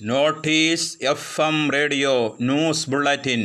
notice F M radio news bulletin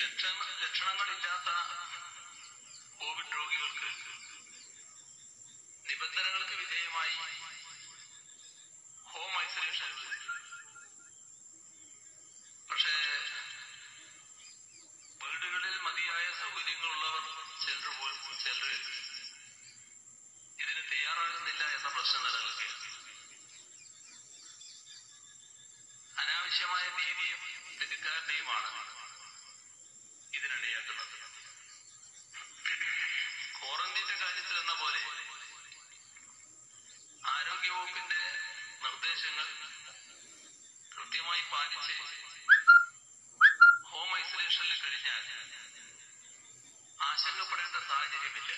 ലക്ഷണ ലക്ഷണങ്ങളില്ലാത്ത covid രോഗികൾക്ക് നിബന്ധനകൾക്ക് വിധേയമായി ഹോം ഐസൊലേഷൻ പക്ഷേ വീടുകളിൽ മതിയായ സൗകര്യങ്ങളുള്ളവർ ചിലർ ചിലർ ഇതിന് തയ്യാറാകുന്നില്ല എന്ന പ്രശ്നം നിലനിൽക്കുകയാണ്. അനാവശ്യമായ ഭീതിയും തെറ്റിദ്ധാരണയുമാണ് ഹോം ഐസൊലേഷനിൽ കഴിഞ്ഞാൽ ആശങ്കപ്പെടേണ്ട സാഹചര്യമില്ല.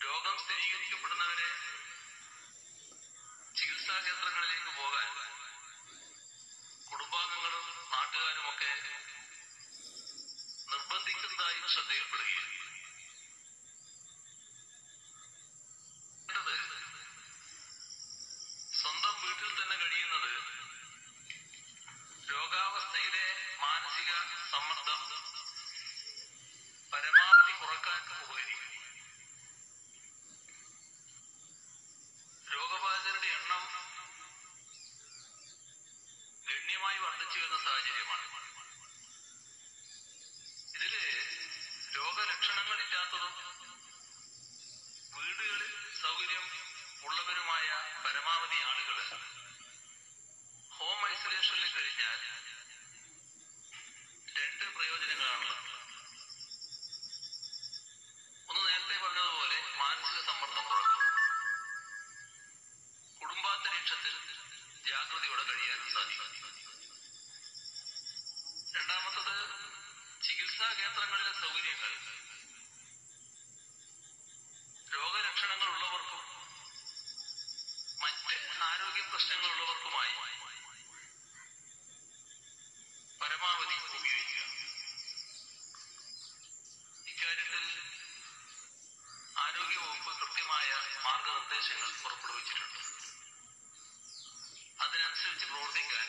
രോഗം സ്ഥിരീകരിക്കപ്പെടുന്നവരെ ചികിത്സാ കേന്ദ്രങ്ങളിലേക്ക് പോകാൻ കുടുംബാംഗങ്ങളും നാട്ടുകാരുമൊക്കെ നിർബന്ധിക്കുന്നതായും ശ്രദ്ധയിൽപ്പെടുകയാണ്. എണ്ണം ഗണ്യമായി വർദ്ധിച്ചു വരുന്ന സാഹചര്യമാണ്. ഉള്ളവർക്കുമായി പരമാവധി ഉപയോഗിക്കുക. ഇക്കാര്യത്തിൽ ആരോഗ്യവകുപ്പ് കൃത്യമായ മാർഗനിർദ്ദേശങ്ങൾ പുറപ്പെടുവിച്ചിട്ടുണ്ട്. അതിനനുസരിച്ച് പ്രവർത്തിക്കാൻ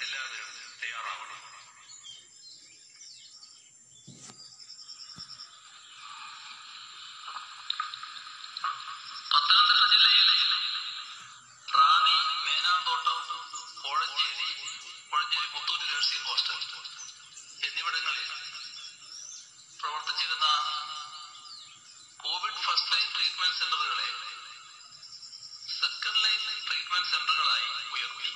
എല്ലാവരും തയ്യാറാവണം. സെന്ററുകളായി ഉയർത്തി.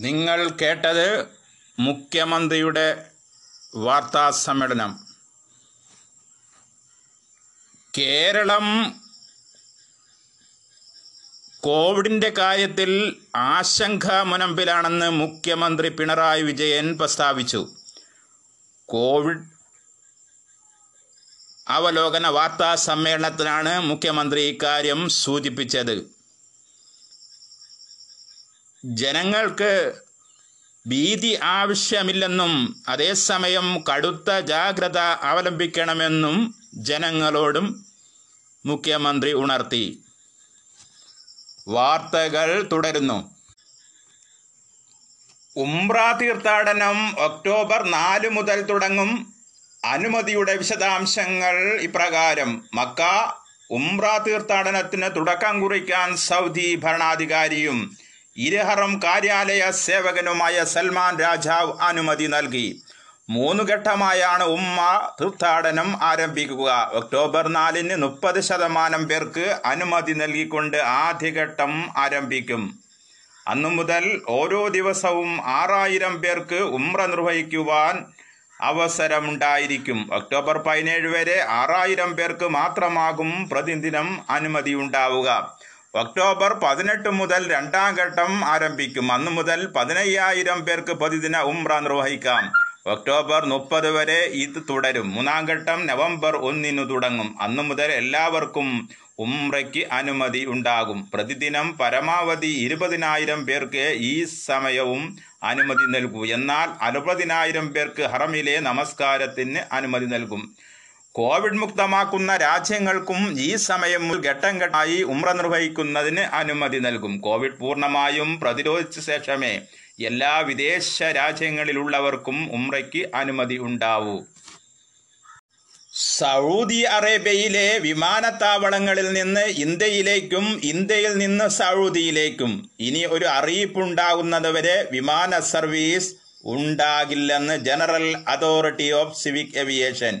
നിങ്ങൾ കേട്ടത് മുഖ്യമന്ത്രിയുടെ വാർത്താ സമ്മേളനം. കേരളം കോവിഡിന്റെ കാര്യത്തിൽ ആശങ്ക മുനമ്പിലാണെന്ന് മുഖ്യമന്ത്രി പിണറായി വിജയൻ പ്രസ്താവിച്ചു. കോവിഡ് അവലോകന വാർത്താ സമ്മേളനത്തിലാണ് മുഖ്യമന്ത്രി ഇക്കാര്യം സൂചിപ്പിച്ചത്. ജനങ്ങൾക്ക് ഭീതി ആവശ്യമില്ലെന്നും അതേസമയം കടുത്ത ജാഗ്രത അവലംബിക്കണമെന്നും ജനങ്ങളോടും മുഖ്യമന്ത്രി ഉണർത്തി. വാർത്തകൾ തുടരുന്നു. ഉംറ തീർത്ഥാടനം ഒക്ടോബർ നാല് മുതൽ തുടങ്ങും. അനുമതിയുടെ വിശദാംശങ്ങൾ ഇപ്രകാരം. മക്ക ഉംറ തീർത്ഥാടനത്തിന് തുടക്കം കുറിക്കാൻ സൗദി ഭരണാധികാരിയും ഇരഹറം കാര്യാലയ സേവകനുമായ സൽമാൻ രാജാവ് അനുമതി നൽകി. മൂന്ന് ഘട്ടമായാണ് ഉമ്മ തീർത്ഥാടനം ആരംഭിക്കുക. ഒക്ടോബർ നാലിന് മുപ്പത് ശതമാനം പേർക്ക് അനുമതി നൽകിക്കൊണ്ട് ആദ്യഘട്ടം ആരംഭിക്കും. അന്നു മുതൽ ഓരോ ദിവസവും ആറായിരം പേർക്ക് ഉമ്ര നിർവഹിക്കുവാൻ അവസരമുണ്ടായിരിക്കും. ഒക്ടോബർ പതിനേഴ് വരെ ആറായിരം പേർക്ക് മാത്രമാകും പ്രതിദിനം അനുമതി ഉണ്ടാവുക. ഒക്ടോബർ പതിനെട്ട് മുതൽ രണ്ടാം ഘട്ടം ആരംഭിക്കും. അന്ന് മുതൽ പതിനയ്യായിരം പേർക്ക് പ്രതിദിന ഉംറ നിർവഹിക്കാം. ഒക്ടോബർ മുപ്പത് വരെ ഇത് തുടരും. മൂന്നാം ഘട്ടം നവംബർ ഒന്നിനു തുടങ്ങും. അന്നു മുതൽ എല്ലാവർക്കും ഉംറയ്ക്ക് അനുമതി ഉണ്ടാകും. പ്രതിദിനം പരമാവധി ഇരുപതിനായിരം പേർക്ക് ഈ സമയവും അനുമതി നൽകൂ. എന്നാൽ അറുപതിനായിരം പേർക്ക് ഹറമിലെ നമസ്കാരത്തിന് അനുമതി നൽകും. കോവിഡ് മുക്തമാക്കുന്ന രാജ്യങ്ങൾക്കും ഈ സമയം ഘട്ടം ഘട്ടമായി ഉമ്ര നിർവഹിക്കുന്നതിന് അനുമതി നൽകും. കോവിഡ് പൂർണമായും പ്രതിരോധിച്ച ശേഷമേ എല്ലാ വിദേശ രാജ്യങ്ങളിലുള്ളവർക്കും ഉമ്രയ്ക്ക് അനുമതി ഉണ്ടാവൂ. സൗദി അറേബ്യയിലെ വിമാനത്താവളങ്ങളിൽ നിന്ന് ഇന്ത്യയിലേക്കും ഇന്ത്യയിൽ നിന്ന് സൗദിയിലേക്കും. ഇനി ഒരു അറിയിപ്പുണ്ടാകുന്നതുവരെ വിമാന സർവീസ് ഉണ്ടാകില്ലെന്ന് general authority of civic aviation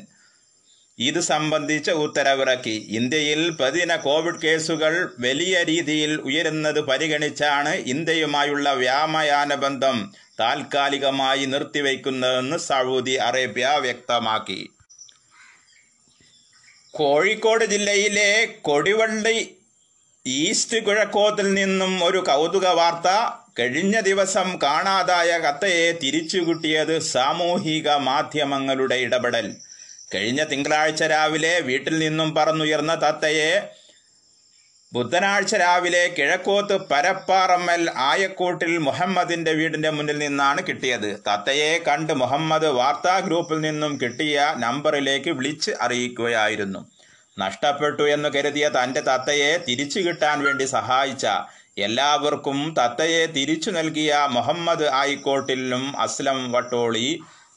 ഇത് സംബന്ധിച്ച ഉത്തരവിറക്കി. ഇന്ത്യയിൽ പ്രതിദിന കോവിഡ് കേസുകൾ വലിയ രീതിയിൽ ഉയരുന്നത് പരിഗണിച്ചാണ് ഇന്ത്യയുമായുള്ള വ്യാമയാന ബന്ധം താൽക്കാലികമായി നിർത്തിവെക്കുന്നതെന്ന് സൗദി അറേബ്യ വ്യക്തമാക്കി. കോഴിക്കോട് ജില്ലയിലെ കൊടിവള്ളി ഈസ്റ്റ് കിഴക്കോത്തിൽ നിന്നും ഒരു കൗതുക വാർത്ത കഴിഞ്ഞ ദിവസം കാണാതായ കത്തയെ തിരിച്ചുകിട്ടിയത് സാമൂഹിക മാധ്യമങ്ങളുടെ ഇടപെടൽ. കഴിഞ്ഞ തിങ്കളാഴ്ച രാവിലെ വീട്ടിൽ നിന്നും പറന്നുയർന്ന തത്തയെ ബുധനാഴ്ച രാവിലെ കിഴക്കോത്ത് പരപ്പാറമ്മൽ ആയക്കൂട്ടിൽ മുഹമ്മദിന്റെ വീടിന്റെ മുന്നിൽ നിന്നാണ് കിട്ടിയത്. തത്തയെ കണ്ട് മുഹമ്മദ് വാർത്താ ഗ്രൂപ്പിൽ നിന്നും കിട്ടിയ നമ്പറിലേക്ക് വിളിച്ച് അറിയിക്കുകയായിരുന്നു. നഷ്ടപ്പെട്ടു എന്ന് കരുതിയ തന്റെ തത്തയെ തിരിച്ചു കിട്ടാൻ വേണ്ടി സഹായിച്ച എല്ലാവർക്കും തത്തയെ തിരിച്ചു നൽകിയ മുഹമ്മദ് ആയിക്കോട്ടിലും അസ്ലം വട്ടോളി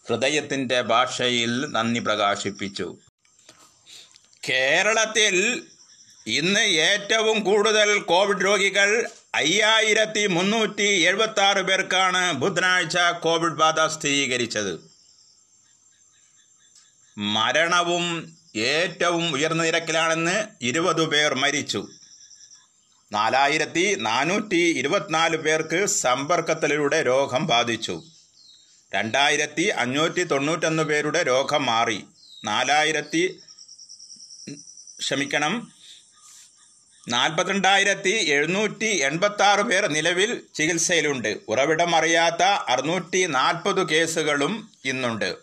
ഹൃദയത്തിന്റെ ഭാഷയിൽ നന്ദി പ്രകാശിപ്പിച്ചു. കേരളത്തിൽ ഇന്ന് ഏറ്റവും കൂടുതൽ കോവിഡ് രോഗികൾ അയ്യായിരത്തി മുന്നൂറ്റി എഴുപത്തി ആറ് പേർക്കാണ് ബുധനാഴ്ച കോവിഡ് ബാധ സ്ഥിരീകരിച്ചത്. മരണവും ഏറ്റവും ഉയർന്ന നിരക്കിലാണെന്ന് ഇരുപത് പേർ മരിച്ചു. നാലായിരത്തി നാനൂറ്റി ഇരുപത്തിനാല് പേർക്ക് സമ്പർക്കത്തിലൂടെ രോഗം ബാധിച്ചു. രണ്ടായിരത്തി അഞ്ഞൂറ്റി തൊണ്ണൂറ്റൊന്ന് പേരുടെ രോഗം മാറി. നാലായിരത്തി ക്ഷമിക്കണം നാൽപ്പത്തിരണ്ടായിരത്തി എഴുന്നൂറ്റി എൺപത്തി ആറ് പേർ നിലവിൽ ചികിത്സയിലുണ്ട്. ഉറവിടം അറിയാത്ത അറുന്നൂറ്റി നാൽപ്പത് കേസുകളും ഇന്നുണ്ട്.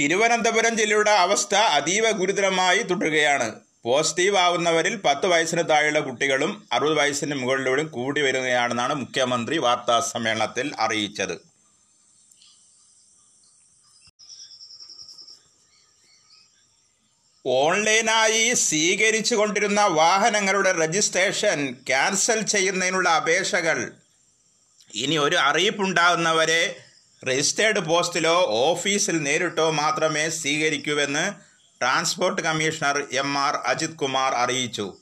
തിരുവനന്തപുരം ജില്ലയുടെ അവസ്ഥ അതീവ ഗുരുതരമായി തുടരുകയാണ്. പോസിറ്റീവ് ആവുന്നവരിൽ പത്ത് വയസ്സിന് താഴെയുള്ള കുട്ടികളും അറുപത് വയസ്സിന് മുകളിലൂടെയും കൂടി വരികയാണെന്നാണ് മുഖ്യമന്ത്രി വാർത്താ സമ്മേളനത്തിൽ അറിയിച്ചത്. ഓൺലൈനായി സ്വീകരിച്ചു കൊണ്ടിരുന്ന വാഹനങ്ങളുടെ രജിസ്ട്രേഷൻ ക്യാൻസൽ ചെയ്യുന്നതിനുള്ള അപേക്ഷകൾ. ഇനി ഒരു അറിയിപ്പുണ്ടാകുന്നവരെ രജിസ്റ്റേർഡ് പോസ്റ്റിലോ ഓഫീസിൽ നേരിട്ടോ മാത്രമേ സ്വീകരിക്കൂവെന്ന് transport commissioner M R Ajith Kumar അറിയിച്ചു.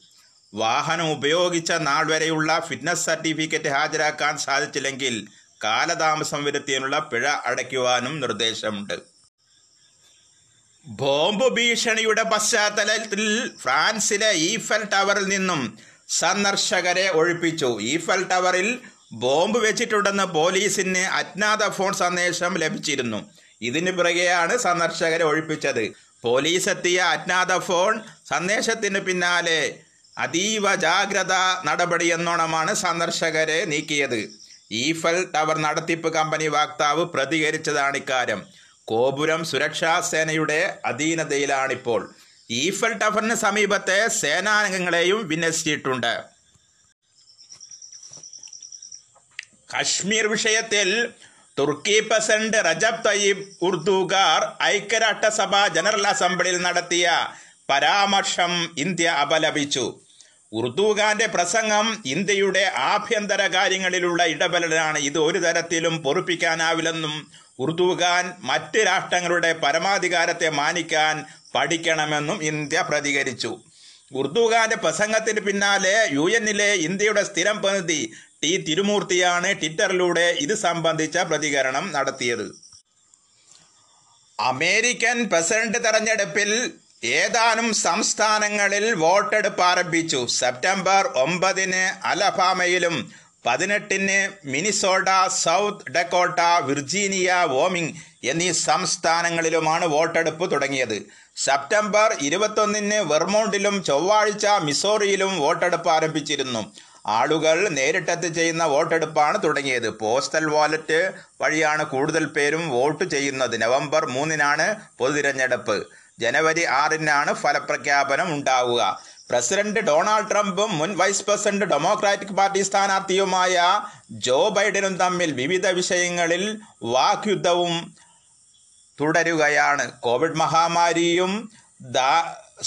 വാഹനം ഉപയോഗിച്ച നാൾ വരെയുള്ള ഫിറ്റ്നസ് സർട്ടിഫിക്കറ്റ് ഹാജരാക്കാൻ സാധിച്ചില്ലെങ്കിൽ കാലതാമസം വരുത്തിയതിനുള്ള പിഴ അടയ്ക്കുവാനും നിർദ്ദേശമുണ്ട്. ബോംബ് ഭീഷണിയുടെ പശ്ചാത്തലത്തിൽ ഫ്രാൻസിലെ ഈഫൽ ടവറിൽ നിന്നും സന്ദർശകരെ ഒഴിപ്പിച്ചു. ഈഫൽ ടവറിൽ ബോംബ് വെച്ചിട്ടുണ്ടെന്ന് പോലീസിന് അജ്ഞാത ഫോൺ സന്ദേശം ലഭിച്ചിരുന്നു. ഇതിന് പിറകെയാണ് സന്ദർശകരെ ഒഴിപ്പിച്ചത്. പോലീസ് എത്തിയ അജ്ഞാത ഫോൺ സന്ദേശത്തിന് പിന്നാലെ അതീവ ജാഗ്രത നടപടിയെന്നോണമാണ് സന്ദർശകരെ നീക്കിയത്. ഈഫൽ ടവർ നടത്തിപ്പ് കമ്പനി വാക്താവ് പ്രതികരിച്ചതാണ് ഇക്കാര്യം. കോപുരം സുരക്ഷാ സേനയുടെ അധീനതയിലാണിപ്പോൾ. ഈഫൽ ടവറിന് സമീപത്തെ സേനാംഗങ്ങളെയും വിന്യസിച്ചിട്ടുണ്ട്. കശ്മീർ വിഷയത്തിൽ തുർക്കി പ്രസിഡന്റ് റജബ് തയ്യിബ് ഉർദുഗാർ ഐക്യരാഷ്ട്രസഭ ജനറൽ അസംബ്ലിയിൽ നടത്തിയ പരാമർശം ഇന്ത്യ അപലപിച്ചു. ഉർദുഖാന്റെ പ്രസംഗം ഇന്ത്യയുടെ ആഭ്യന്തര കാര്യങ്ങളിലുള്ള ഇടപെടലാണ് ഇത് ഒരു തരത്തിലും പൊറുപ്പിക്കാനാവില്ലെന്നും ഉർദുഖാൻ മറ്റ് രാഷ്ട്രങ്ങളുടെ പരമാധികാരത്തെ മാനിക്കാൻ പഠിക്കണമെന്നും ഇന്ത്യ പ്രതികരിച്ചു. ഉർദുഖാന്റെ പ്രസംഗത്തിന് പിന്നാലെ യു എന്നിലെ ഇന്ത്യയുടെ സ്ഥിരം പ്രതിനിധി ടി തിരുമൂർത്തിയാണ് ട്വിറ്ററിലൂടെ ഇത് സംബന്ധിച്ച പ്രതികരണം നടത്തിയത്. അമേരിക്കൻ പ്രസിഡന്റ് തെരഞ്ഞെടുപ്പിൽ ഏതാനും സംസ്ഥാനങ്ങളിൽ വോട്ടെടുപ്പ് ആരംഭിച്ചു. സെപ്റ്റംബർ ഒമ്പതിന് അലബാമയിലും പതിനെട്ടിന് Minnesota South Dakota Virginia Wyoming എന്നീ സംസ്ഥാനങ്ങളിലുമാണ് വോട്ടെടുപ്പ് തുടങ്ങിയത്. സെപ്റ്റംബർ ഇരുപത്തൊന്നിന് വെർമോണ്ടിലും ചൊവ്വാഴ്ച മിസോറിയിലും വോട്ടെടുപ്പ് ആരംഭിച്ചിരുന്നു. ആളുകൾ നേരിട്ടെത്തി ചെയ്യുന്ന വോട്ടെടുപ്പാണ് തുടങ്ങിയത്. പോസ്റ്റൽ വാലറ്റ് വഴിയാണ് കൂടുതൽ പേരും വോട്ട് ചെയ്യുന്നത്. നവംബർ മൂന്നിനാണ് പൊതുതിരഞ്ഞെടുപ്പ്. ജനുവരി ആറിനാണ് ഫലപ്രഖ്യാപനം ഉണ്ടാവുക. പ്രസിഡന്റ് ഡൊണാൾഡ് ട്രംപും മുൻ വൈസ് പ്രസിഡന്റ് ഡെമോക്രാറ്റിക് പാർട്ടി സ്ഥാനാർത്ഥിയുമായ ജോ ബൈഡനും തമ്മിൽ വിവിധ വിഷയങ്ങളിൽ വാക്യുദ്ധവും തുടരുകയാണ്. കോവിഡ് മഹാമാരിയും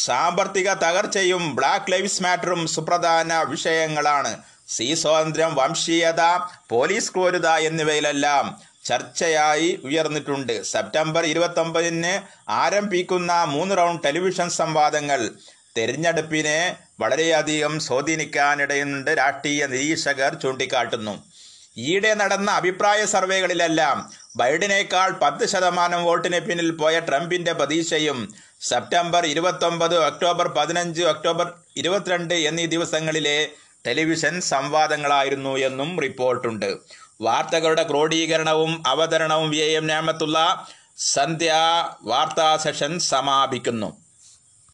സാമ്പത്തിക തകർച്ചയും ബ്ലാക്ക് ലൈവ്സ് മാറ്ററും സുപ്രധാന വിഷയങ്ങളാണ്. സി സ്വാതന്ത്ര്യം വംശീയത പോലീസ് ക്രൂരത എന്നിവയിലെല്ലാം ചർച്ചയായി ഉയർന്നിട്ടുണ്ട്. സെപ്റ്റംബർ ഇരുപത്തൊമ്പതിന് ആരംഭിക്കുന്ന മൂന്ന് റൗണ്ട് ടെലിവിഷൻ സംവാദങ്ങൾ തെരഞ്ഞെടുപ്പിനെ വളരെയധികം സ്വാധീനിക്കാനിടയുണ്ട് രാഷ്ട്രീയ നിരീക്ഷകർ ചൂണ്ടിക്കാട്ടുന്നു. ഈയിടെ നടന്ന അഭിപ്രായ സർവേകളിലെല്ലാം ബൈഡനേക്കാൾ പത്ത് ശതമാനം വോട്ടിന് പിന്നിൽ പോയ ട്രംപിന്റെ പ്രതീക്ഷയും സെപ്റ്റംബർ ഇരുപത്തൊമ്പത് ഒക്ടോബർ പതിനഞ്ച് ഒക്ടോബർ ഇരുപത്തിരണ്ട് എന്നീ ദിവസങ്ങളിലെ ടെലിവിഷൻ സംവാദങ്ങളായിരുന്നു എന്നും റിപ്പോർട്ടുണ്ട്. വാർത്തകളുടെ ക്രോഡീകരണവും അവതരണവും വി എം സന്ധ്യ വാർത്താ സെഷൻ സമാപിക്കുന്നു.